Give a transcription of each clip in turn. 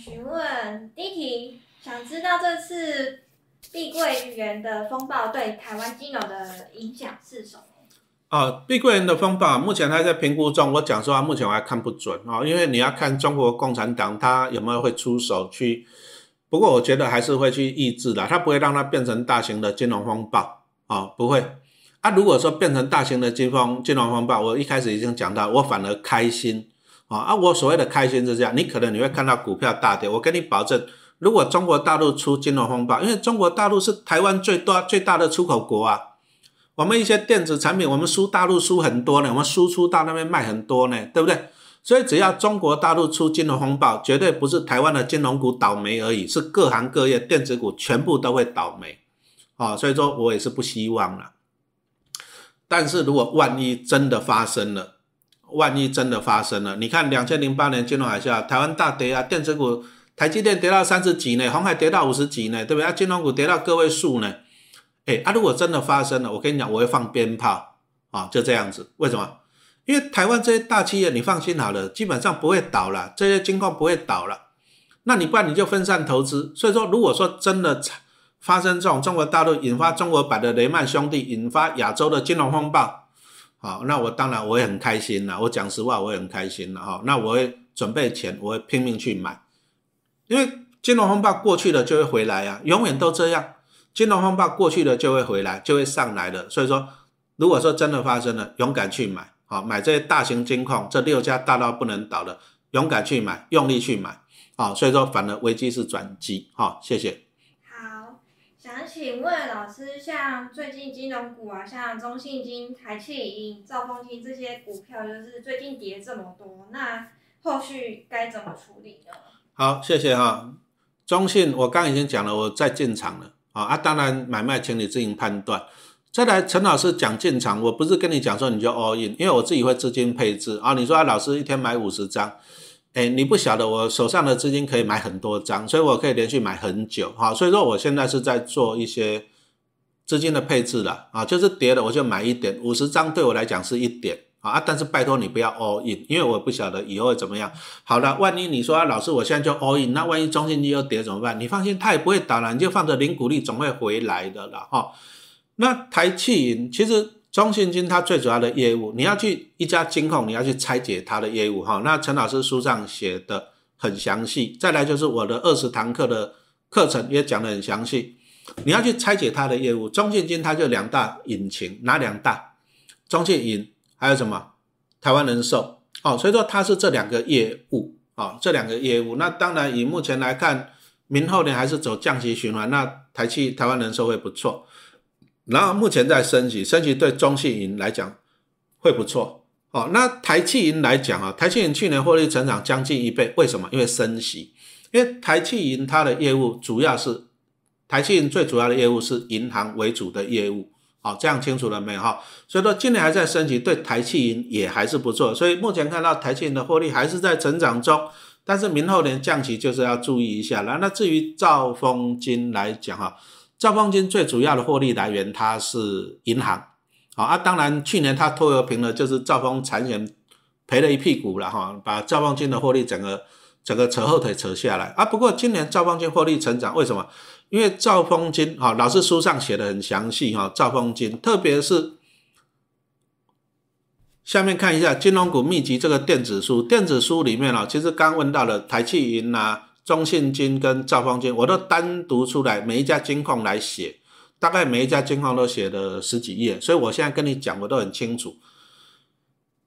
询问第一题，想知道这次碧桂园的风暴对台湾金融的影响是什么？哦，碧桂园的风暴目前还在评估中，我讲说目前我还看不准啊，因为你要看中国共产党它有没有会出手去，不过我觉得还是会去抑制的，它不会让它变成大型的金融风暴啊，不会。啊，如果说变成大型的金风金融风暴，我一开始已经讲到，我反而开心啊，我所谓的开心是这样，你可能你会看到股票大跌，我跟你保证，如果中国大陆出金融风暴，因为中国大陆是台湾最多最大的出口国啊。我们一些电子产品，我们输大陆输很多呢，我们输出到那边卖很多呢，对不对？所以只要中国大陆出金融风暴，绝对不是台湾的金融股倒霉而已，是各行各业电子股全部都会倒霉，啊，所以说我也是不希望了。但是如果万一真的发生了，万一真的发生了，你看两千零八年金融海啸，台湾大跌啊，电子股台积电跌到三十几呢，红海跌到五十几呢，对不对？啊，金融股跌到个位数呢。哎，啊，如果真的发生了，我跟你讲，我会放鞭炮啊，就这样子。为什么？因为台湾这些大企业，你放心好了，基本上不会倒了，这些金矿不会倒了。那你不然你就分散投资。所以说，如果说真的发生这种中国大陆引发中国版的雷曼兄弟，引发亚洲的金融风暴，好，那我当然我也很开心了。我讲实话，我也很开心了哈。那我会准备钱，我会拼命去买，因为金融风暴过去了就会回来呀，永远都这样。金融风暴过去了就会回来，就会上来的。所以说，如果说真的发生了，勇敢去买，好买这些大型金矿，这六家大到不能倒的，勇敢去买，用力去买，好。所以说，反而危机是转机，好，谢谢。请问老师，像最近金融股啊，像中信金、台气银、兆丰金这些股票，就是最近跌这么多，那后续该怎么处理呢？好，谢谢哈。中信我刚已经讲了，我在进场了。啊啊，当然买卖，请你自行判断。再来，陈老师讲进场，我不是跟你讲说你就 all in，因为我自己会资金配置啊。你说啊，老师一天买五十张，哎，你不晓得我手上的资金可以买很多张，所以我可以连续买很久哈。所以说我现在是在做一些资金的配置了啊，就是跌了我就买一点，五十张对我来讲是一点。啊！但是拜托你不要 all in，因为我不晓得以后会怎么样。好了，万一你说，老师我现在就 all in，那万一中信金又跌怎么办？你放心，它也不会倒了，你就放着零股利，总会回来的了哈。那台气银其实中信金它最主要的业务，你要去一家金控，你要去拆解它的业务哈。那陈老师书上写的很详细，再来就是我的二十堂课的课程也讲的很详细，你要去拆解它的业务。中信金它就两大引擎，哪两大？中信银。还有什么？台湾人寿哦，所以说它是这两个业务啊，这两个业务。那当然以目前来看，明后年还是走降息循环，那台气台湾人寿会不错。然后目前在升级，升级对中信银来讲会不错哦。那台气银来讲啊，台气银去年获利成长将近一倍，为什么？因为升息。因为台气银它的业务主要是台气银最主要的业务是银行为主的业务。好，这样清楚了没有哈？所以说今年还在升级，对台气银也还是不错。所以目前看到台气银的获利还是在成长中，但是明后年降息就是要注意一下了。那至于兆丰金来讲哈，兆丰金最主要的获利来源它是银行，啊，当然去年它拖油瓶了，就是兆丰产险赔了一屁股了哈，把兆丰金的获利整个整个扯后腿扯下来啊。不过今年兆丰金获利成长，为什么？因为兆丰金哈，老师书上写的很详细哈，兆丰金，特别是下面看一下金融股秘籍这个电子书，电子书里面啊，其实刚问到了台气银呐、中信金跟兆丰金，我都单独出来每一家金矿来写，大概每一家金矿都写了十几页，所以我现在跟你讲，我都很清楚。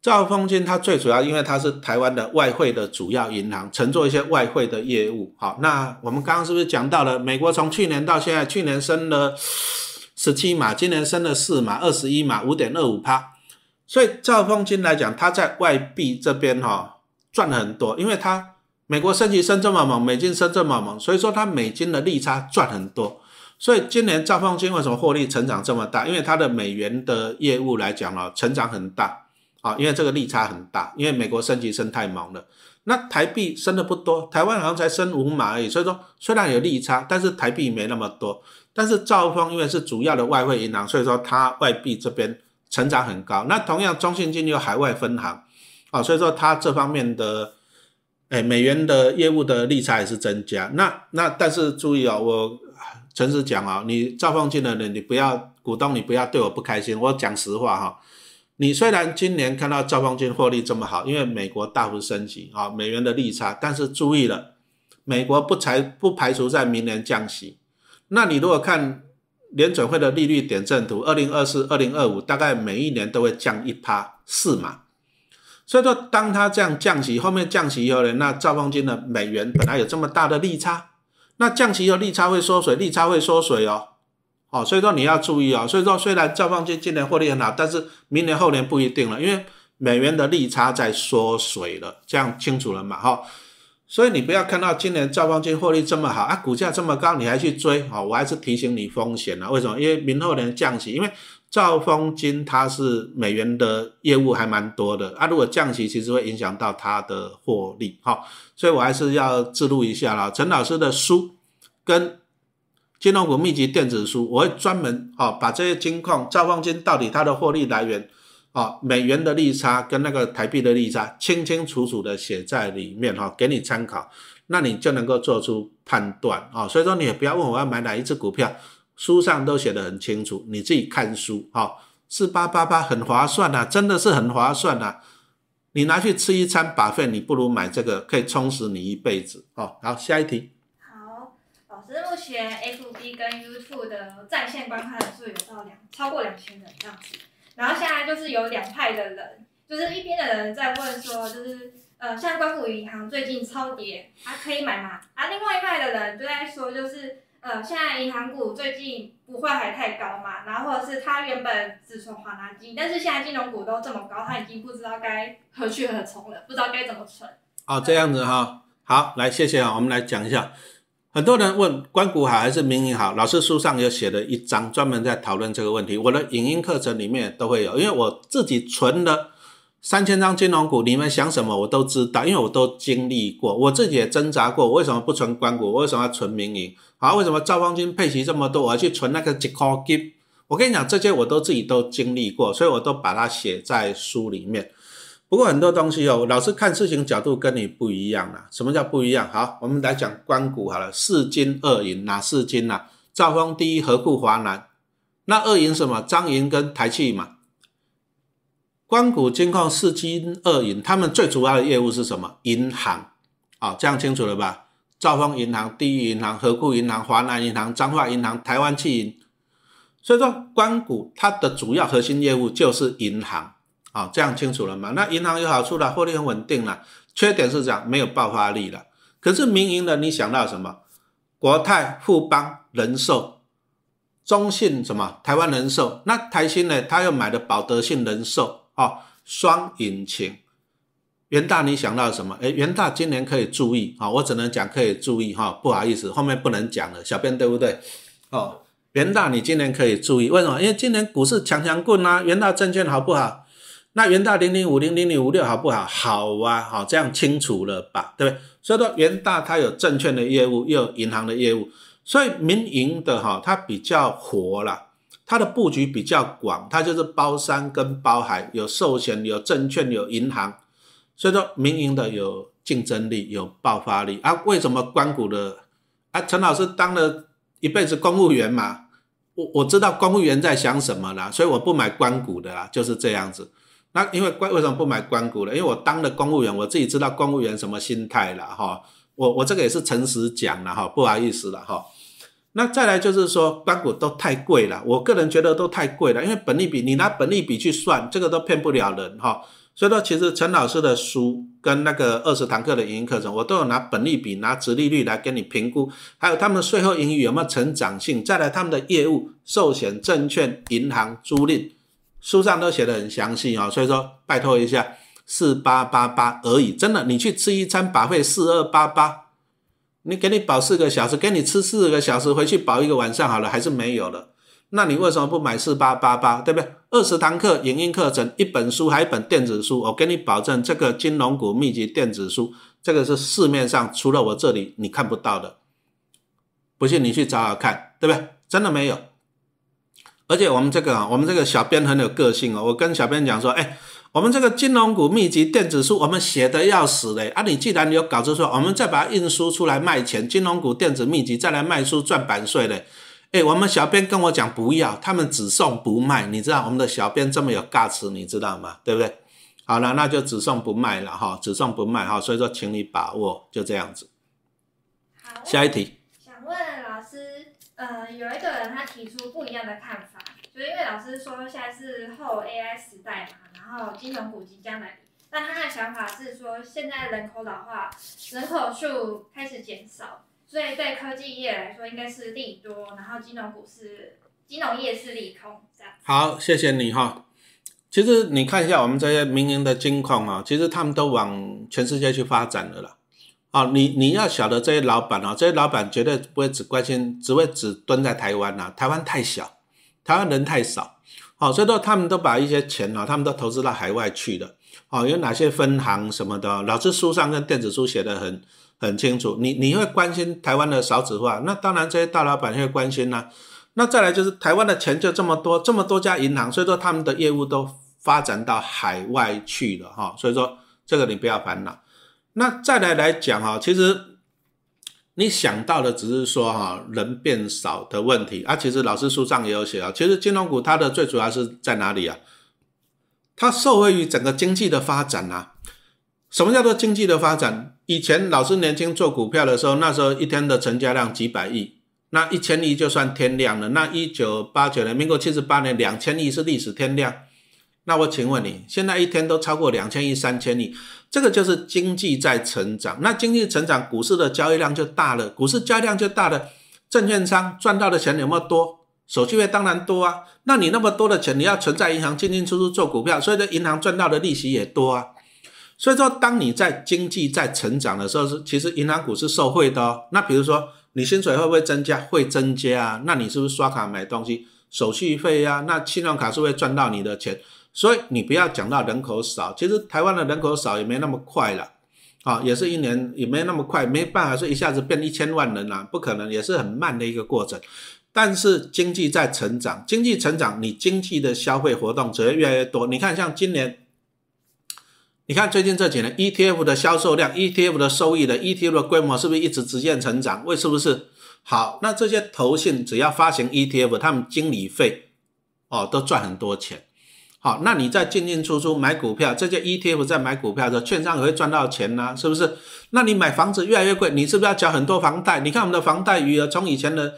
兆丰金它最主要，因为它是台湾的外汇的主要银行，承做一些外汇的业务。好，那我们刚刚是不是讲到了美国从去年到现在，去年升了十七码，今年升了四码，二十一码，五点二五趴。所以兆丰金来讲，它在外币这边哈赚了很多，因为它美国升级升这么猛，美金升这么猛，所以说它美金的利差赚很多。所以今年兆丰金为什么获利成长这么大？因为它的美元的业务来讲哦，成长很大。啊，因为这个利差很大，因为美国升级升太猛了，那台币升的不多，台湾好像才升五码而已，所以说虽然有利差，但是台币没那么多。但是兆丰因为是主要的外汇银行，所以说它外币这边成长很高。那同样中信金有海外分行，啊，所以说它这方面的，哎，美元的业务的利差也是增加。那那但是注意啊，我诚实讲啊，你兆丰金的人，你不要股东，你不要对我不开心。我讲实话哈，你虽然今年看到兆丰金获利这么好，因为美国大幅升级啊，美元的利差，但是注意了，美国不才不排除在明年降息。那你如果看联准会的利率点阵图，二零二四、二零二五，大概每一年都会降一趴四嘛。所以说，当它这样降息，后面降息以后呢，那兆丰金的美元本来有这么大的利差，那降息以后利差会缩水，利差会缩水哦，哦，所以说你要注意哦。所以说，虽然兆丰金今年获利很好，但是明年后年不一定了，因为美元的利差在缩水了，这样清楚了嘛？哈，所以你不要看到今年兆丰金获利这么好啊，股价这么高，你还去追啊？我还是提醒你风险了。为什么？因为明后年降息，因为。兆丰金它是美元的业务还蛮多的啊，如果降息，其实会影响到它的获利，哈，所以我还是要记录一下啦。陈老师的书跟金融股秘籍电子书，我会专门哦把这些金矿兆丰金到底它的获利来源，哦美元的利差跟那个台币的利差，清清楚楚的写在里面哈，给你参考，那你就能够做出判断啊。所以说你也不要问我要买哪一只股票。书上都写得很清楚，你自己看书哈。四八八八很划算呐，真的是很划算呐。你拿去吃一餐把费，你不如买这个，可以充实你一辈子哦。好，下一题。好，老师目前 FB 跟 YouTube 的在线观看人数有到两超过两千人这样子。然后现在就是有两派的人，就是一边的人在问说，就是呃，像光谷银行最近超跌，还可以买吗？啊，另外一派的人就在说，就是。呃，现在银行股最近不会还太高嘛，然后或者是它原本只存华南金，但是现在金融股都这么高，它已经不知道该何去何从了，不知道该怎么存。哦，这样子哈，好，来谢谢啊，我们来讲一下，很多人问关股好还是民营好，老师书上有写了一章专门在讨论这个问题，我的影音课程里面都会有，因为我自己存的。三千张金融股，你们想什么我都知道，因为我都经历过，我自己也挣扎过。我为什么不存关股？我为什么要存民营？好，为什么兆丰金配齐这么多，我要去存那个几块金？我跟你讲，这些我都自己都经历过，所以我都把它写在书里面。不过很多东西哦，老师看事情角度跟你不一样啊。什么叫不一样？好，我们来讲关股好了，四金二银哪四金呐？兆丰第一，和库华南。那二银什么？张银跟台气嘛。关谷金矿四金二银，他们最主要的业务是什么？银行，啊，这样清楚了吧？兆丰银行、第一银行、和库银行、华南银行、彰化银行、台湾汽银。所以说，关谷它的主要核心业务就是银行，啊，这样清楚了吗？那银行有好处了，获利很稳定了，缺点是讲没有爆发力了。可是民营的，你想到什么？国泰、富邦、人寿、中信什么？台湾人寿。那台新呢？他又买的保德信人寿。哦，双引擎，元大你想到什么？哎，元大今年可以注意啊，我只能讲可以注意哈，不好意思，后面不能讲了，小编对不对？哦，元大你今年可以注意，为什么？因为今年股市强强棍啊，元大证券好不好？那元大零零五零零零五六好不好？好啊，好，这样清楚了吧？对不对？所以说元大它有证券的业务，又有银行的业务，所以民营的哈，它比较活了。它的布局比较广，它就是包山跟包海，有寿险、有证券、有银行，所以说民营的有竞争力、有爆发力啊。为什么关谷的啊？陈老师当了一辈子公务员嘛，我我知道公务员在想什么啦，所以我不买关谷的啦，就是这样子。那因为关为什么不买关谷了？因为我当了公务员，我自己知道公务员什么心态了哈。我我这个也是诚实讲了哈，不好意思了哈。那再来就是说，关股都太贵了，我个人觉得都太贵了，因为本利比，你拿本利比去算，这个都骗不了人哈。所以说，其实陈老师的书跟那个二十堂课的营运课程，我都有拿本利比、拿直利率来给你评估，还有他们税后盈余有没有成长性，再来他们的业务，寿险、证券、银行、租赁，书上都写的很详细啊。所以说，拜托一下，四八八八而已，真的，你去吃一餐把费四二八八。你给你保四个小时，给你吃四个小时，回去保一个晚上好了，还是没有了？那你为什么不买四八八八，对不对？二十堂课影音课程，一本书还一本电子书，我给你保证，这个金融股秘籍电子书，这个是市面上除了我这里你看不到的，不信你去找找看，对不对？真的没有。而且我们这个，我们这个小编很有个性哦，我跟小编讲说，哎。我们这个金融股秘籍电子书，我们写的要死嘞啊！你既然有稿子说，我们再把它印书出来卖钱，金融股电子秘籍再来卖书赚版税嘞。哎，我们小编跟我讲不要，他们只送不卖，你知道我们的小编这么有尬词，你知道吗？对不对？好了，那就只送不卖了哈，只送不卖哈，所以说请你把握，就这样子。好，下一题，想问老师，呃，有一个人他提出不一样的看法，就是因为老师说现在是后 AI 时代嘛，然后金融股即将来临，但他的想法是说，现在人口老化，人口数开始减少。所以对科技业来说应该是利多，然后金融股是金融业是利空，这样。好，谢谢你哈。其实你看一下我们这些民营的金矿啊，其实他们都往全世界去发展了啦。啊，你你要晓得这些老板啊，这些老板绝对不会只关心，只会只蹲在台湾呐。台湾太小，台湾人太少，好，所以说他们都把一些钱啊，他们都投资到海外去了。哦，有哪些分行什么的，老师书上跟电子书写的很。很清楚，你你会关心台湾的少子化，那当然这些大老板会关心啦。那再来就是台湾的钱就这么多，这么多家银行，所以说他们的业务都发展到海外去了哈。所以说这个你不要烦恼。那再来来讲哈，其实你想到的只是说哈人变少的问题啊。其实老师书上也有写啊，其实金融股它的最主要是在哪里啊？它受惠于整个经济的发展啊。什么叫做经济的发展？以前老师年轻做股票的时候，那时候一天的成交量几百亿，那一千亿就算天量了。那一九八九年，民国七十八年，两千亿是历史天量。那我请问你，现在一天都超过两千亿、三千亿，这个就是经济在成长。那经济成长，股市的交易量就大了，股市交易量就大了，证券商赚到的钱有没有多？手续费当然多啊。那你那么多的钱，你要存在银行进进出出做股票，所以这银行赚到的利息也多啊。所以说，当你在经济在成长的时候，是其实银行股是受惠的哦。那比如说，你薪水会不会增加？会增加啊。那你是不是刷卡买东西手续费呀？那信用卡是会赚到你的钱。所以你不要讲到人口少，其实台湾的人口少也没那么快了啊，也是一年也没那么快，没办法说一下子变一千万人啊，不可能，也是很慢的一个过程。但是经济在成长，经济成长，你经济的消费活动只会越来越多。你看，像今年。你看最近这几年 ETF 的销售量、ETF 的收益的 ETF 的规模是不是一直直线成长？为是不是？好，那这些投信只要发行 ETF，他们经理费哦都赚很多钱。好，那你在进进出出买股票，这些 ETF 在买股票的券商也会赚到钱呢，是不是？那你买房子越来越贵，你是不是要缴很多房贷？你看我们的房贷余额从以前的，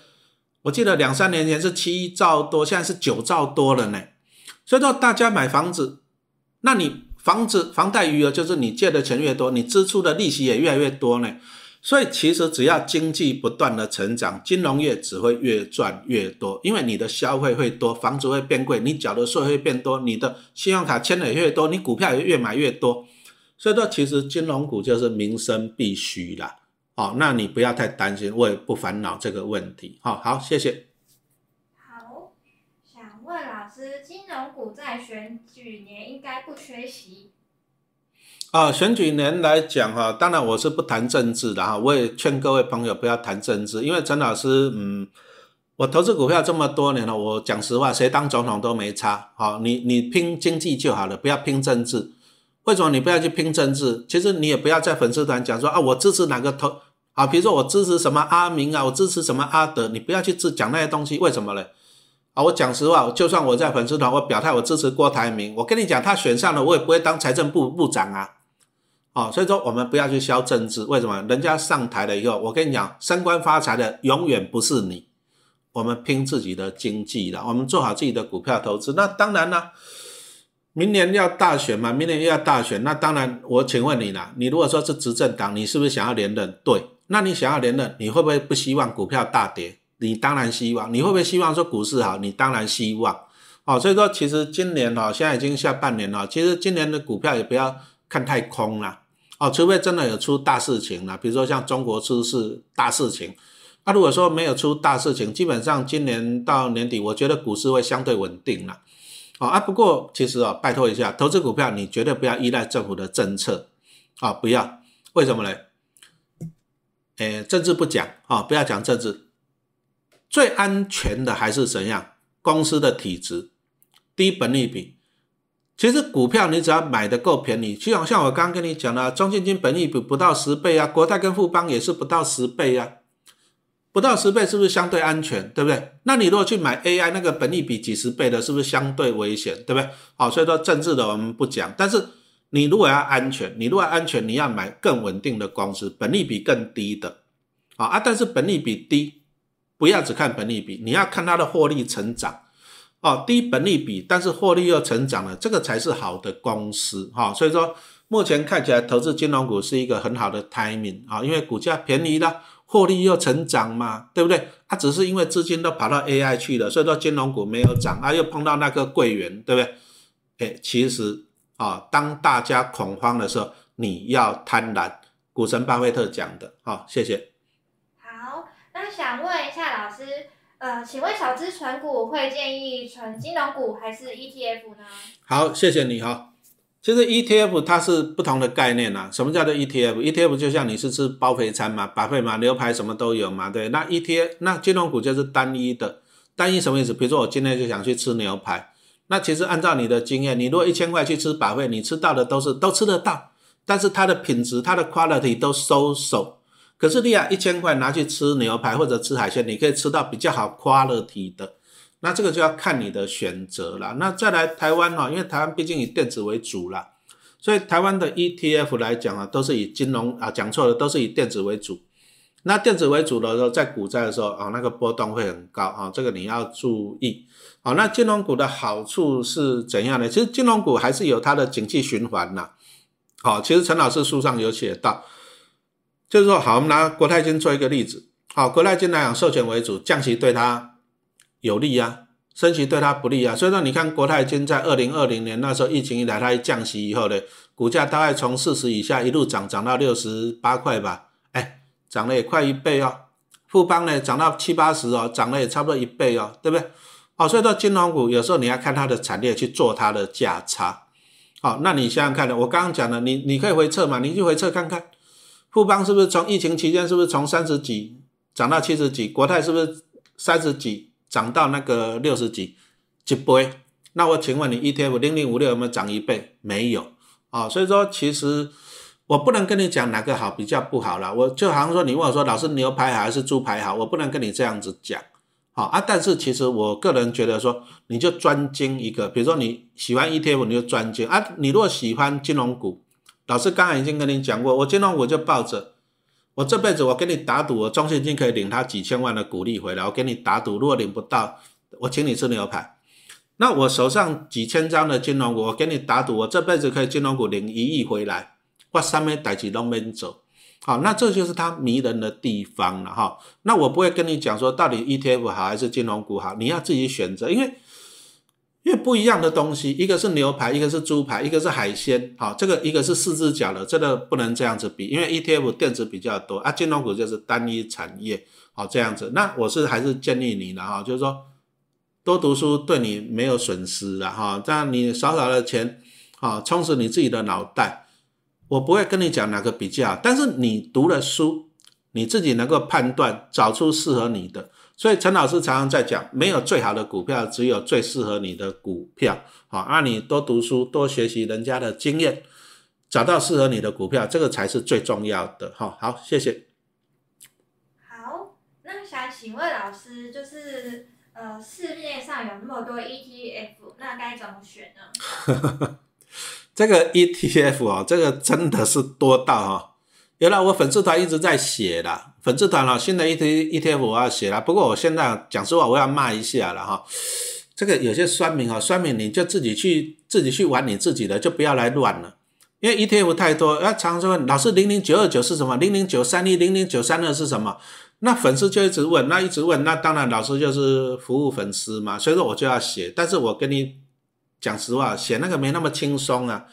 我记得两三年前是七兆多，现在是九兆多了呢。所以说大家买房子，那你。房子房贷余额就是你借的钱越多，你支出的利息也越来越多呢。所以其实只要经济不断的成长，金融业只会越赚越多，因为你的消费会多，房子会变贵，你缴的税会变多，你的信用卡签的也越多，你股票也越买越多。所以说，其实金融股就是民生必须啦。哦，那你不要太担心，我也不烦恼这个问题。好好，谢谢。问老师金融股在选举年应该不缺席。啊，选举年来讲哈，当然我是不谈政治的哈，我也劝各位朋友不要谈政治，因为陈老师，嗯，我投资股票这么多年了，我讲实话，谁当总统都没差。好，你你拼经济就好了，不要拼政治。为什么你不要去拼政治？其实你也不要在粉丝团讲说啊，我支持哪个投啊，比如说我支持什么阿明啊，我支持什么阿德，你不要去支讲那些东西，为什么呢？啊，我讲实话，就算我在粉丝团，我表态我支持郭台铭，我跟你讲，他选上了，我也不会当财政部部长啊。哦，所以说我们不要去消政治，为什么？人家上台了以后，我跟你讲，升官发财的永远不是你。我们拼自己的经济了，我们做好自己的股票投资。那当然了，明年要大选嘛，明年又要大选，那当然，我请问你啦，你如果说是执政党，你是不是想要连任？对，那你想要连任，你会不会不希望股票大跌？你当然希望，你会不会希望说股市好？你当然希望，哦，所以说其实今年哈，现在已经下半年了，其实今年的股票也不要看太空了，哦，除非真的有出大事情了，比如说像中国出事大事情，那如果说没有出大事情，基本上今年到年底，我觉得股市会相对稳定了，哦啊，不过其实啊，拜托一下，投资股票你绝对不要依赖政府的政策，啊，不要，为什么呢？诶，政治不讲啊，不要讲政治。最安全的还是怎样？公司的体质、低本利比、其实股票你只要买的够便宜，就好像我刚刚跟你讲的，中信金本益比不到十倍啊，国泰跟富邦也是不到十倍啊，不到十倍是不是相对安全，对不对？那你如果去买 AI 那个本益比几十倍的，是不是相对危险，对不对？好，所以说政治的我们不讲，但是你如果要安全，你如果安全，你要买更稳定的公司，本利比更低的，啊啊，但是本利比低，不要只看本利比，你要看它的获利成长。哦，低本利比，但是获利又成长了，这个才是好的公司哈。所以说，目前看起来投资金融股是一个很好的 timing 啊，因为股价便宜了，获利又成长嘛，对不对？它只是因为资金都跑到 AI 去了，所以说金融股没有涨啊，又碰到那个贵元，对不对？哎，其实啊，当大家恐慌的时候，你要贪婪。股神巴菲特讲的，好，谢谢。好，那想问一下老师。呃，请问小资存股会建议存金融股还是 ETF 呢？好，谢谢你哈。其实 ETF 它是不同的概念呐。什么叫做 ETF？ETF 就像你是吃包肥餐嘛，把费嘛，牛排什么都有嘛，对。那 ETF 那金融股就是单一的，单一什么意思？比如说我今天就想去吃牛排，那其实按照你的经验，你如果一千块去吃把费，你吃到的都是都吃得到，但是它的品质、它的 quality 都收手。可是你啊，一千块拿去吃牛排或者吃海鲜，你可以吃到比较好 quality 的，那这个就要看你的选择了。那再来台湾哈，因为台湾毕竟以电子为主啦，所以台湾的 ETF 来讲啊，都是以金融啊讲错了，都是以电子为主。那电子为主的时候，在股灾的时候啊，那个波动会很高啊，这个你要注意。好，那金融股的好处是怎样呢？其实金融股还是有它的景气循环呐。好，其实陈老师书上有写到。就是说，好，我们拿国泰金做一个例子。好，国泰金来讲，授权为主，降息对它有利啊，升息对它不利啊。所以说，你看国泰金在二零二零年那时候疫情一来，它一降息以后呢，股价大概从四十以下一路涨，涨到六十八块吧，哎，涨了也快一倍哦。富邦呢，涨到七八十哦，涨了也差不多一倍哦，对不对？哦，所以说金融股有时候你要看它的产业去做它的价差。好，那你想想看呢？我刚刚讲的，你你可以回测嘛，你去回测看看。富邦是不是从疫情期间是不是从三十几涨到七十几？国泰是不是三十几涨到那个六十几？一倍？那我请问你，ETF 零零五六有没有涨一倍？没有啊。所以说，其实我不能跟你讲哪个好比较不好了。我就好像说，你问我说，老师牛排好还是猪排好？我不能跟你这样子讲好啊。但是其实我个人觉得说，你就专精一个，比如说你喜欢 ETF，你就专精啊。你如果喜欢金融股，老师刚才已经跟你讲过，我金融我就抱着，我这辈子我跟你打赌，我中信金可以领他几千万的股利回来，我跟你打赌，如果领不到，我请你吃牛排。那我手上几千张的金融股，我跟你打赌，我这辈子可以金融股领一亿回来，我上面带起都没走。好，那这就是它迷人的地方了哈。那我不会跟你讲说到底 ETF 好还是金融股好，你要自己选择，因为。因为不一样的东西，一个是牛排，一个是猪排，一个是海鲜，好，这个一个是四只脚的，这个不能这样子比，因为 ETF 电子比较多啊，金融股就是单一产业，好这样子，那我是还是建议你的哈，就是说多读书对你没有损失的哈，这样你少少的钱，好充实你自己的脑袋，我不会跟你讲哪个比较好，但是你读了书，你自己能够判断，找出适合你的。所以陈老师常常在讲，没有最好的股票，只有最适合你的股票。好，那你多读书，多学习人家的经验，找到适合你的股票，这个才是最重要的。好，好，谢谢。好，那想请问老师，就是呃，市面上有那么多 ETF，那该怎么选呢？这个 ETF 哦，这个真的是多到哈。原来我粉丝团一直在写啦，粉丝团了，新的一 T E T F 我要写了。不过我现在讲实话，我要骂一下了哈。这个有些酸民啊，酸民你就自己去自己去玩你自己的，就不要来乱了。因为 E T F 太多，要常常问老师零零九二九是什么？零零九三一、零零九三二是什么？那粉丝就一直问，那一直问，那当然老师就是服务粉丝嘛，所以说我就要写。但是我跟你讲实话，写那个没那么轻松啊。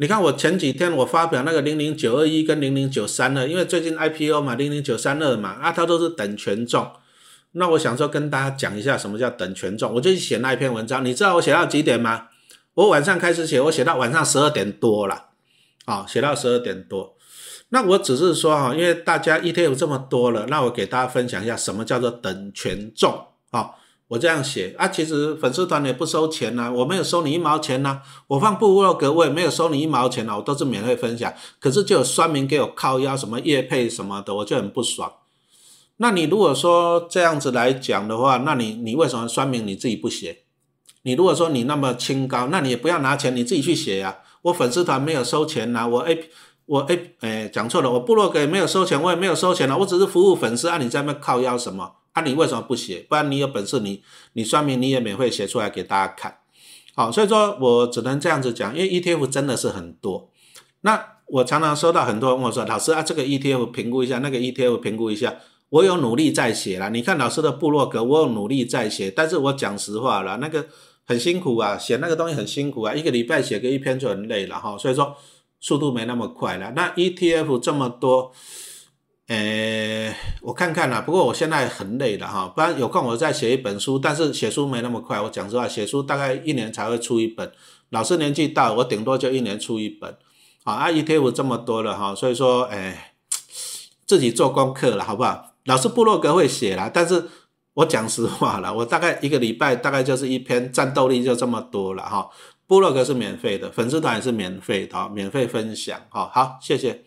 你看我前几天我发表那个零零九二一跟零零九三二，因为最近 IPO 嘛，零零九三二嘛，啊，它都是等权重。那我想说跟大家讲一下什么叫等权重，我就写那一篇文章。你知道我写到几点吗？我晚上开始写，我写到晚上十二点多了，啊，写到十二点多。那我只是说哈，因为大家 ETF 这么多了，那我给大家分享一下什么叫做等权重啊。我这样写啊，其实粉丝团也不收钱呐，我没有收你一毛钱呐，我放部落格我也没有收你一毛钱呐，我都是免费分享。可是就有酸民给我靠腰什么叶配什么的，我就很不爽。那你如果说这样子来讲的话，那你你为什么酸民你自己不写？你如果说你那么清高，那你也不要拿钱，你自己去写呀。我粉丝团没有收钱呐，我 A 我 A 哎讲错了，我部落格也没有收钱，我也没有收钱啊，我只是服务粉丝啊，你在那靠腰什么？那，你为什么不写？不然你有本事，你你算命你也免费写出来给大家看。好，所以说我只能这样子讲，因为 ETF 真的是很多。那我常常收到很多人问我说，老师啊，这个 ETF 评估一下，那个 ETF 评估一下。我有努力在写了，你看老师的部落格，我有努力在写，但是我讲实话了，那个很辛苦啊，写那个东西很辛苦啊，一个礼拜写个一篇就很累了哈，所以说速度没那么快了。那 ETF 这么多。诶，我看看啦，不过我现在很累了哈，不然有空我再写一本书，但是写书没那么快。我讲实话，写书大概一年才会出一本。老师年纪大，我顶多就一年出一本。啊，ETF 这么多了哈，所以说，诶，自己做功课了，好不好？老师部落格会写啦，但是我讲实话了，我大概一个礼拜大概就是一篇，战斗力就这么多了哈。部落格是免费的，粉丝团也是免费的，免费分享哈。好，谢谢。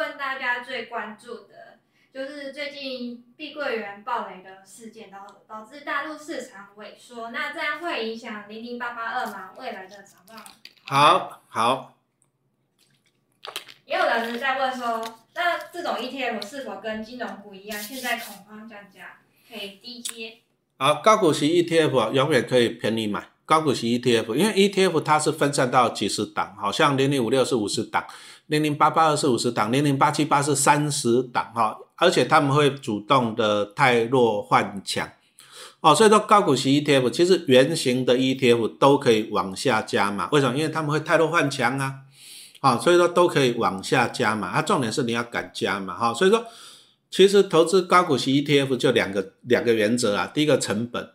问大家最关注的，就是最近碧桂园暴雷的事件，导导致大陆市场萎缩，那这样会影响零零八八二吗？未来的展望？好好。也有人在问说，那这种 ETF 是否跟金融股一样，现在恐慌降价，可以低接？好，高股息 ETF 永远可以便宜买。高股息 ETF，因为 ETF 它是分散到几十档，好像零零五六是五十档，零零八八二是五十档，零零八七八是三十档，哈，而且他们会主动的太弱换强，哦，所以说高股息 ETF 其实圆形的 ETF 都可以往下加嘛，为什么？因为他们会太弱换强啊，啊，所以说都可以往下加嘛，啊，重点是你要敢加嘛，哈，所以说其实投资高股息 ETF 就两个两个原则啊，第一个成本。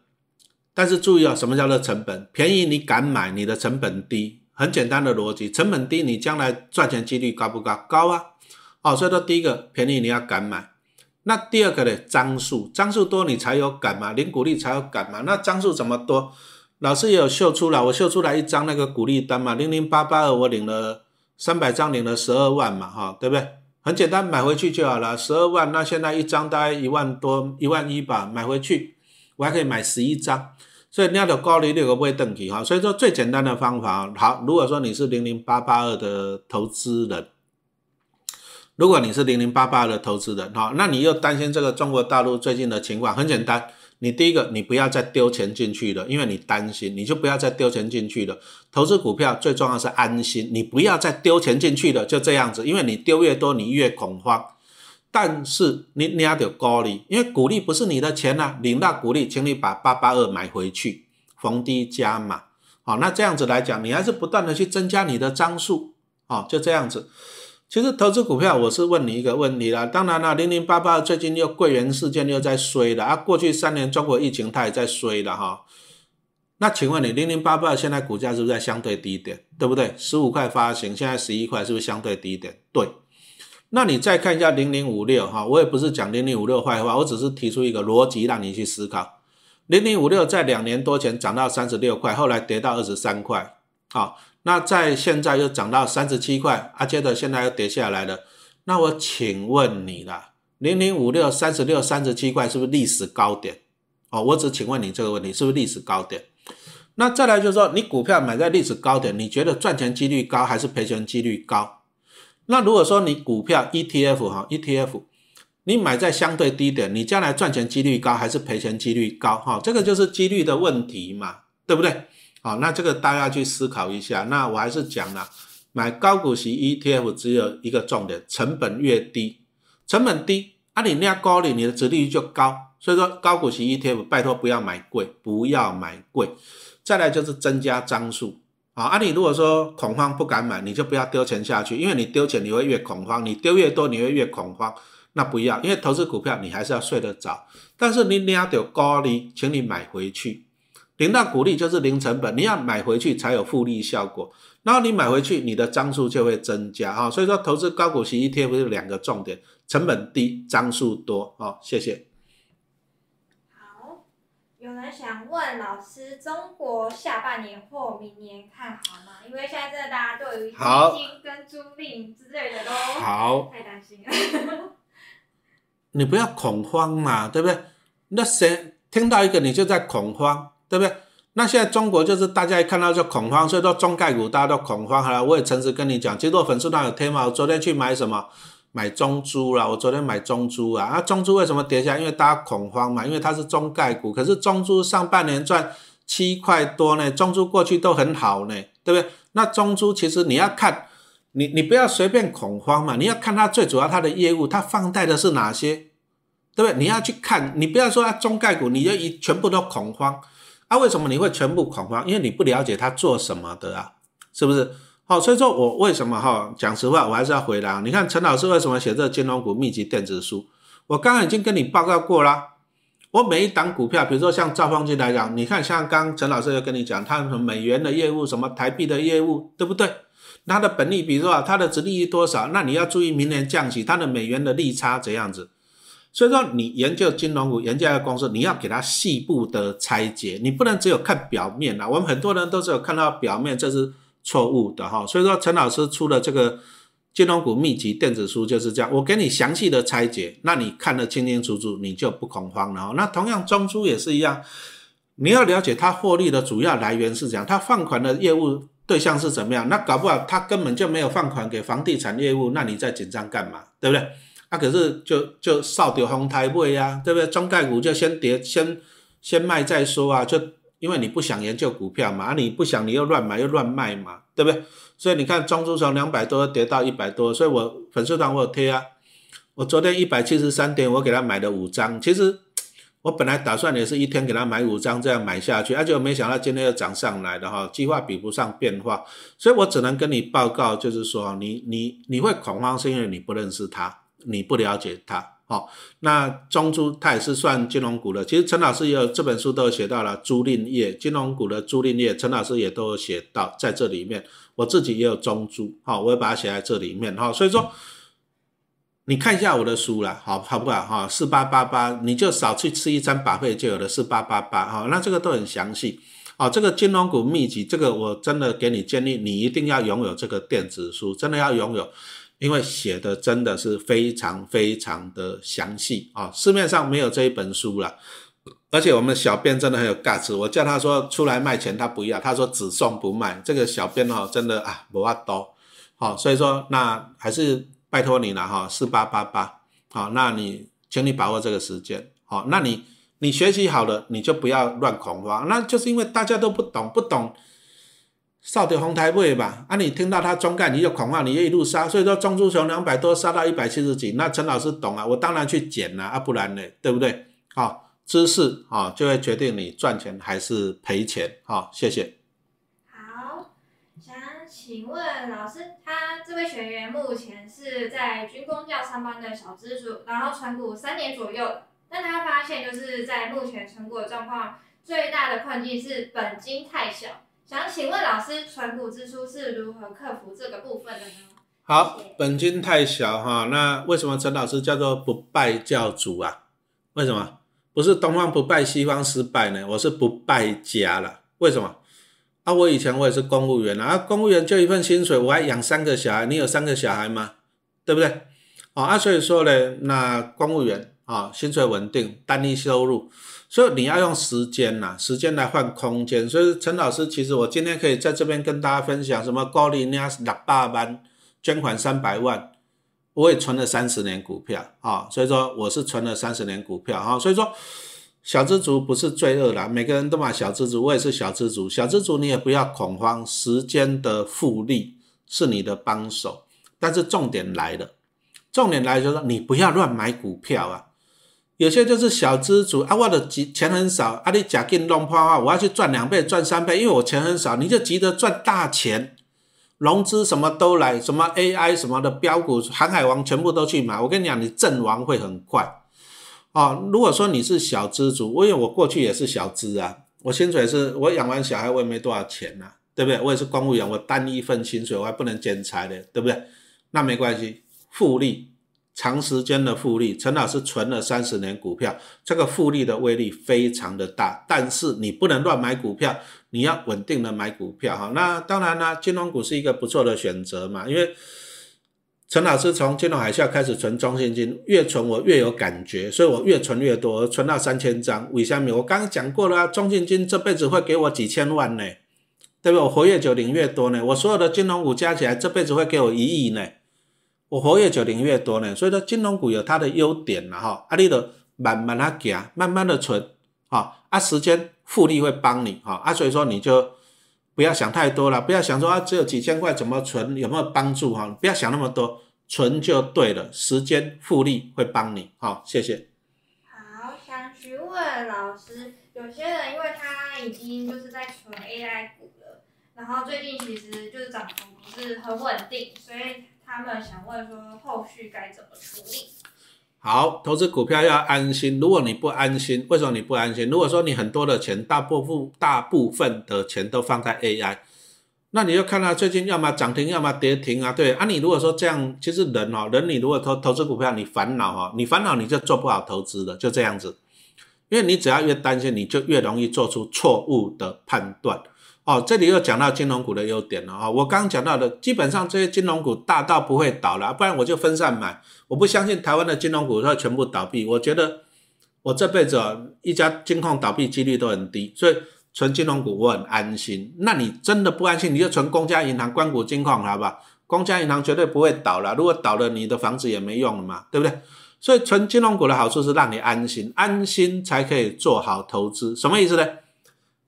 但是注意啊，什么叫做成本？便宜你敢买，你的成本低，很简单的逻辑，成本低，你将来赚钱几率高不高？高啊！哦，所以说第一个便宜你要敢买，那第二个呢？张数，张数多你才有敢嘛，领股利才有敢嘛。那张数怎么多？老师也有秀出来，我秀出来一张那个股利单嘛，零零八八二，我领了三百张，领了十二万嘛，哈，对不对？很简单，买回去就好了，十二万，那现在一张大概一万多，一万一吧，买回去。我还可以买十一张，所以你要有高利率不会登起哈。所以说最简单的方法，好，如果说你是零零八八二的投资人，如果你是零零八八的投资人哈，那你又担心这个中国大陆最近的情况，很简单，你第一个你不要再丢钱进去了，因为你担心，你就不要再丢钱进去了。投资股票最重要是安心，你不要再丢钱进去了，就这样子，因为你丢越多，你越恐慌。但是你你要有高利，因为股利不是你的钱呐，领到股利，请你把八八二买回去，逢低加码，好，那这样子来讲，你还是不断的去增加你的张数，哦，就这样子。其实投资股票，我是问你一个问题啦，当然了，零零八八最近又贵元事件又在衰了啊，过去三年中国疫情它也在衰了哈。那请问你零零八八现在股价是不是在相对低点，对不对？十五块发行，现在十一块，是不是相对低点？对。那你再看一下零零五六哈，我也不是讲零零五六坏话，我只是提出一个逻辑让你去思考。零零五六在两年多前涨到三十六块，后来跌到二十三块，好，那在现在又涨到三十七块，啊，接着现在又跌下来了。那我请问你了，零零五六三十六、三十七块是不是历史高点？哦，我只请问你这个问题，是不是历史高点？那再来就是说，你股票买在历史高点，你觉得赚钱几率高还是赔钱几率高？那如果说你股票 ETF 哈 ETF，你买在相对低点，你将来赚钱几率高还是赔钱几率高哈？这个就是几率的问题嘛，对不对？好，那这个大家去思考一下。那我还是讲了，买高股息 ETF 只有一个重点，成本越低，成本低，啊你那高利，你的值利率就高。所以说高股息 ETF 拜托不要买贵，不要买贵。再来就是增加张数。啊，啊，你如果说恐慌不敢买，你就不要丢钱下去，因为你丢钱你会越恐慌，你丢越多你会越恐慌，那不要，因为投资股票你还是要睡得着，但是你领到高利，请你买回去，领到股利就是零成本，你要买回去才有复利效果，然后你买回去你的张数就会增加啊，所以说投资高股息 ETF 是两个重点，成本低，张数多啊，谢谢。好，人想问老师，中国下半年或明年看好吗？因为现在真的大家对于基金跟租赁之类的都好太担心了。你不要恐慌嘛，对不对？那谁听到一个你就在恐慌，对不对？那现在中国就是大家一看到就恐慌，所以说中概股大家都恐慌。好了，我也诚实跟你讲，其实我粉丝团有贴嘛，我昨天去买什么？买中珠了。我昨天买中珠啊，啊，中珠为什么跌下？因为大家恐慌嘛，因为它是中概股。可是中珠上半年赚七块多呢，中珠过去都很好呢，对不对？那中珠其实你要看，你你不要随便恐慌嘛，你要看它最主要它的业务，它放贷的是哪些，对不对？你要去看，你不要说它中概股，你就一全部都恐慌。啊，为什么你会全部恐慌？因为你不了解它做什么的啊，是不是？好，所以说我为什么哈讲实话，我还是要回答。你看陈老师为什么写这个金融股秘籍电子书？我刚刚已经跟你报告过啦。我每一档股票，比如说像兆方金来讲，你看像刚陈老师又跟你讲，他什美元的业务，什么台币的业务，对不对？它的本利比如说它的值利率多少？那你要注意明年降息，它的美元的利差怎样子？所以说，你研究金融股、研究一个公司，你要给它细部的拆解，你不能只有看表面啊。我们很多人都只有看到表面，这是错误的哈。所以说，陈老师出的这个金融股秘籍电子书就是这样，我给你详细的拆解，那你看得清清楚楚，你就不恐慌了。那同样，中珠也是一样，你要了解它获利的主要来源是怎样，它放款的业务对象是怎么样。那搞不好它根本就没有放款给房地产业务，那你在紧张干嘛？对不对？那可是就就扫掉红台位呀，对不对？中概股就先跌，先先卖再说啊，就因为你不想研究股票嘛，你不想你又乱买又乱卖嘛，对不对？所以你看中珠从两百多跌到一百多，所以我粉丝团我有贴啊，我昨天一百七十三点我给他买了五张，其实我本来打算也是一天给他买五张这样买下去，而且我没想到今天又涨上来的哈，计划比不上变化，所以我只能跟你报告，就是说你你你会恐慌是因为你不认识他。你不了解他，好，那中珠它也是算金融股的。其实陈老师也有这本书都有写到了租赁业，金融股的租赁业，陈老师也都有写到在这里面。我自己也有中珠，好，我也把它写在这里面，哈。所以说，你看一下我的书啦，好好不好？哈，四八八八，你就少去吃一餐把费就有了四八八八，哈，那这个都很详细，哦，这个金融股秘籍，这个我真的给你建议，你一定要拥有这个电子书，真的要拥有。因为写的真的是非常非常的详细啊，市面上没有这一本书了，而且我们小编真的很有价值我叫他说出来卖钱，他不要，他说只送不卖。这个小编哦，真的啊，不怕多，好，所以说那还是拜托你了哈，四八八八，好，那你请你把握这个时间，好，那你你学习好了，你就不要乱恐慌，那就是因为大家都不懂，不懂。少掉红台位吧，啊，你听到他中概你就恐慌，你就一路杀，所以说中珠从两百多杀到一百七十几，那陈老师懂啊，我当然去捡了啊，不然呢，对不对？好，知识啊就会决定你赚钱还是赔钱，好，谢谢。好，想请问老师，他这位学员目前是在军工教上班的小资主，然后存股三年左右，但他发现就是在目前存股的状况，最大的困境是本金太小。想请问老师，存股之初是如何克服这个部分的呢？好，本金太小哈，那为什么陈老师叫做不败教主啊？为什么不是东方不败西方失败呢？我是不败家了，为什么？啊，我以前我也是公务员啊，公务员就一份薪水，我还养三个小孩，你有三个小孩吗？对不对？啊，所以说呢，那公务员啊，薪水稳定，单一收入。所以你要用时间呐，时间来换空间。所以陈老师，其实我今天可以在这边跟大家分享什么高利那六百万捐款三百万，我也存了三十年股票啊。所以说我是存了三十年股票啊。所以说小资族不是罪恶啦，每个人都买小资族，我也是小资族。小资族你也不要恐慌，时间的复利是你的帮手。但是重点来了，重点来就是说你不要乱买股票啊。有些就是小资主啊，我的钱很少啊，你假进弄破话，我要去赚两倍、赚三倍，因为我钱很少，你就急着赚大钱，融资什么都来，什么 AI 什么的标股、航海王全部都去买，我跟你讲，你阵亡会很快哦。如果说你是小资主，因为我过去也是小资啊，我薪水是我养完小孩我也没多少钱呐，对不对？我也是公务员，我单一份薪水我还不能兼差的，对不对？那没关系，复利。长时间的复利，陈老师存了三十年股票，这个复利的威力非常的大。但是你不能乱买股票，你要稳定的买股票哈。那当然呢，金融股是一个不错的选择嘛，因为陈老师从金融海啸开始存中信金，越存我越有感觉，所以我越存越多，存到三千张。为什么？我刚刚讲过了啊，中信金这辈子会给我几千万呢，对不对？我活越久领越多呢，我所有的金融股加起来，这辈子会给我一亿呢。我活越久领越多呢，所以说金融股有它的优点了哈，啊，你得慢慢的行，慢慢的存，哈，啊，时间复利会帮你，哈，啊，所以说你就不要想太多了，不要想说啊，只有几千块怎么存，有没有帮助哈？不要想那么多，存就对了，时间复利会帮你，好，谢谢。好，想询问老师，有些人因为他已经就是在存 AI 股了，然后最近其实就是涨幅不是很稳定，所以。他们想问说，后续该怎么处理？好，投资股票要安心。如果你不安心，为什么你不安心？如果说你很多的钱，大部分大部分的钱都放在 AI，那你就看到最近要么涨停，要么跌停啊。对啊，你如果说这样，其实人哦，人你如果投投资股票，你烦恼哦，你烦恼你就做不好投资的，就这样子。因为你只要越担心，你就越容易做出错误的判断。哦，这里又讲到金融股的优点了啊！我刚刚讲到的，基本上这些金融股大到不会倒了，不然我就分散买。我不相信台湾的金融股会全部倒闭。我觉得我这辈子啊，一家金控倒闭几率都很低，所以存金融股我很安心。那你真的不安心，你就存公家银行、关谷金控，好吧？公家银行绝对不会倒了，如果倒了，你的房子也没用了嘛，对不对？所以存金融股的好处是让你安心，安心才可以做好投资。什么意思呢？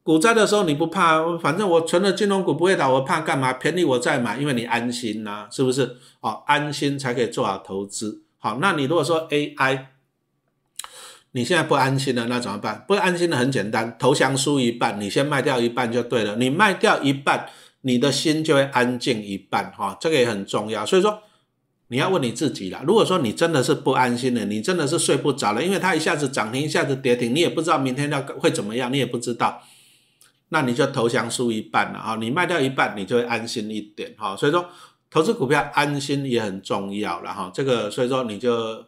股灾的时候你不怕，反正我存了金融股不会倒，我怕干嘛？便宜我再买，因为你安心呐，是不是？哦，安心才可以做好投资。好，那你如果说 AI，你现在不安心了，那怎么办？不安心的很简单，投降输一半，你先卖掉一半就对了。你卖掉一半，你的心就会安静一半。哈，这个也很重要。所以说你要问你自己啦。如果说你真的是不安心的，你真的是睡不着了，因为它一下子涨停，一下子跌停，你也不知道明天要会怎么样，你也不知道。那你就投降输一半了啊！你卖掉一半，你就会安心一点哈。所以说，投资股票安心也很重要了哈。这个所以说你就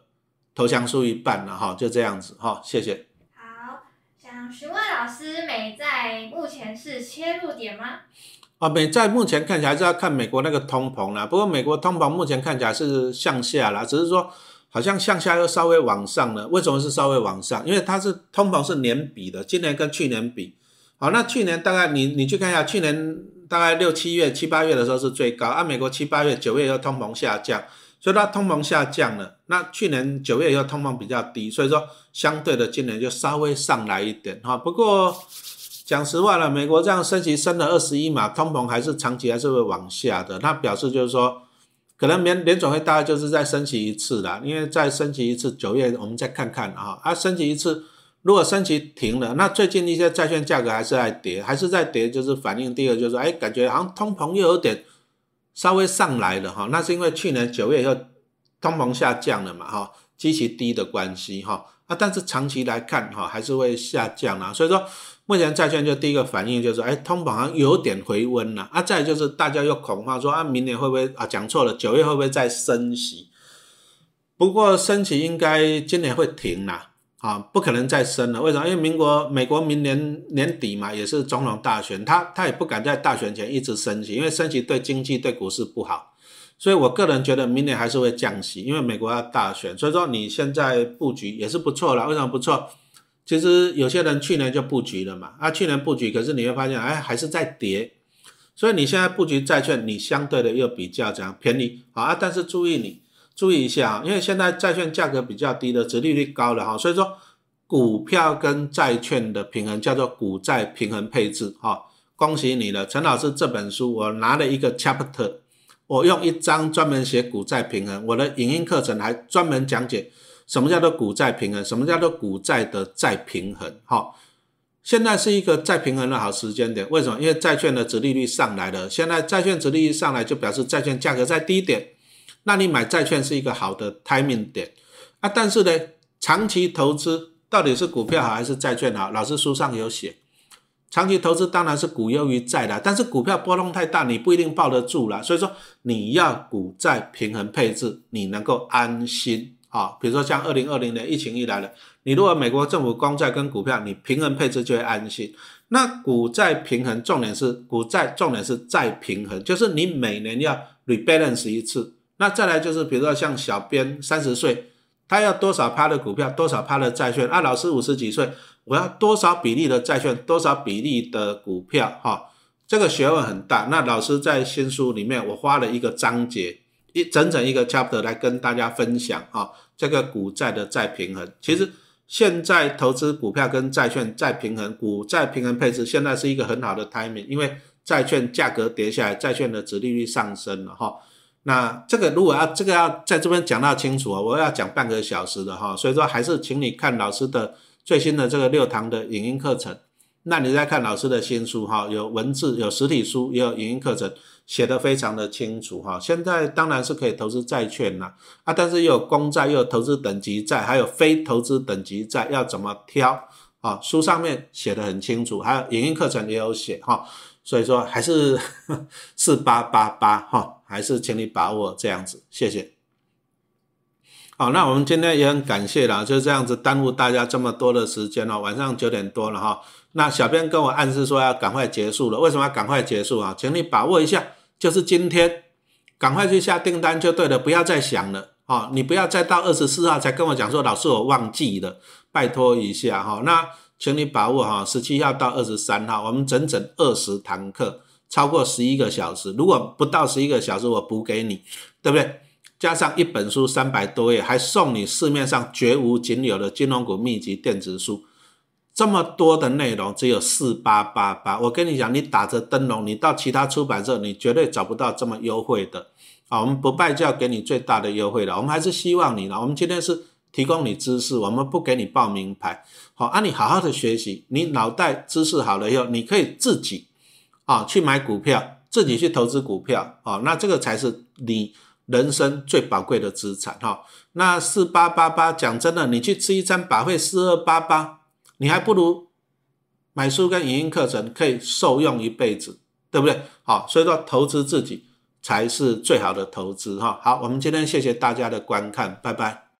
投降输一半了哈，就这样子哈。谢谢。好，想询问老师，美债目前是切入点吗？啊，美债目前看起来是要看美国那个通膨啦。不过美国通膨目前看起来是向下啦，只是说好像向下又稍微往上了。为什么是稍微往上？因为它是通膨是年比的，今年跟去年比。好，那去年大概你你去看一下，去年大概六七月、七八月的时候是最高，啊，美国七八月、九月又通膨下降，所以它通膨下降了。那去年九月又通膨比较低，所以说相对的今年就稍微上来一点哈。不过讲实话了，美国这样升息升了二十一码，通膨还是长期还是会往下的。那表示就是说，可能联联总会大概就是再升级一次啦，因为再升级一次，九月我们再看看啊，啊，升级一次。如果升息停了，那最近一些债券价格还是在跌，还是在跌，就是反映第二就是，哎，感觉好像通膨又有点稍微上来了哈，那是因为去年九月又通膨下降了嘛哈，极其低的关系哈，啊，但是长期来看哈，还是会下降啊，所以说目前债券就第一个反应就是，哎，通膨好像有点回温了，啊，再就是大家又恐慌说啊，明年会不会啊，讲错了，九月会不会再升息？不过升息应该今年会停啦。啊不可能再升了。为什么？因为民国美国明年年底嘛，也是总统大选，他他也不敢在大选前一直升息，因为升息对经济对股市不好。所以我个人觉得明年还是会降息，因为美国要大选。所以说你现在布局也是不错了。为什么不错？其实有些人去年就布局了嘛，啊，去年布局，可是你会发现，哎，还是在跌。所以你现在布局债券，你相对的又比较这样便宜啊。但是注意你。注意一下因为现在债券价格比较低的，殖利率高了哈，所以说股票跟债券的平衡叫做股债平衡配置哈。恭喜你了，陈老师这本书我拿了一个 chapter，我用一章专门写股债平衡，我的影音课程还专门讲解什么叫做股债平衡，什么叫做股债的再平衡哈。现在是一个再平衡的好时间点，为什么？因为债券的殖利率上来了，现在债券殖利率上来就表示债券价格在低点。那你买债券是一个好的 timing 点啊，但是呢，长期投资到底是股票好还是债券好？老师书上有写，长期投资当然是股优于债的，但是股票波动太大，你不一定抱得住了。所以说你要股债平衡配置，你能够安心啊。比如说像二零二零年疫情一来了，你如果美国政府公债跟股票，你平衡配置就会安心。那股债平衡重点是股债重点是债平衡，就是你每年要 rebalance 一次。那再来就是比如说像小编三十岁，他要多少趴的股票，多少趴的债券啊？老师五十几岁。我要多少比例的债券，多少比例的股票？哈，这个学问很大。那老师在新书里面，我花了一个章节，一整整一个 chapter 来跟大家分享啊，这个股债的再平衡。其实现在投资股票跟债券再平衡，股债平衡配置，现在是一个很好的 timing，因为债券价格跌下来，债券的殖利率上升了哈。那这个如果要这个要在这边讲到清楚啊，我要讲半个小时的哈，所以说还是请你看老师的。最新的这个六堂的影音课程，那你再看老师的新书哈，有文字，有实体书，也有影音课程，写的非常的清楚哈。现在当然是可以投资债券啦，啊，但是又有公债，又有投资等级债，还有非投资等级债，要怎么挑啊？书上面写的很清楚，还有影音课程也有写哈。所以说还是 四八八八哈，还是请你把握这样子，谢谢。好，那我们今天也很感谢啦，就这样子耽误大家这么多的时间了，晚上九点多了哈。那小编跟我暗示说要赶快结束了，为什么要赶快结束啊？请你把握一下，就是今天，赶快去下订单就对了，不要再想了啊！你不要再到二十四号才跟我讲说老师我忘记了，拜托一下哈。那请你把握哈，十七号到二十三号，我们整整二十堂课，超过十一个小时，如果不到十一个小时，我补给你，对不对？加上一本书三百多页，还送你市面上绝无仅有的金融股秘籍电子书，这么多的内容只有四八八八。我跟你讲，你打着灯笼，你到其他出版社，你绝对找不到这么优惠的。啊，我们不败就要给你最大的优惠了。我们还是希望你呢。我们今天是提供你知识，我们不给你报名牌。好，啊，你好好的学习，你脑袋知识好了以后，你可以自己啊去买股票，自己去投资股票。啊，那这个才是你。人生最宝贵的资产哈，那四八八八讲真的，你去吃一餐百汇四二八八，你还不如买书跟影音课程可以受用一辈子，对不对？好，所以说投资自己才是最好的投资哈。好，我们今天谢谢大家的观看，拜拜。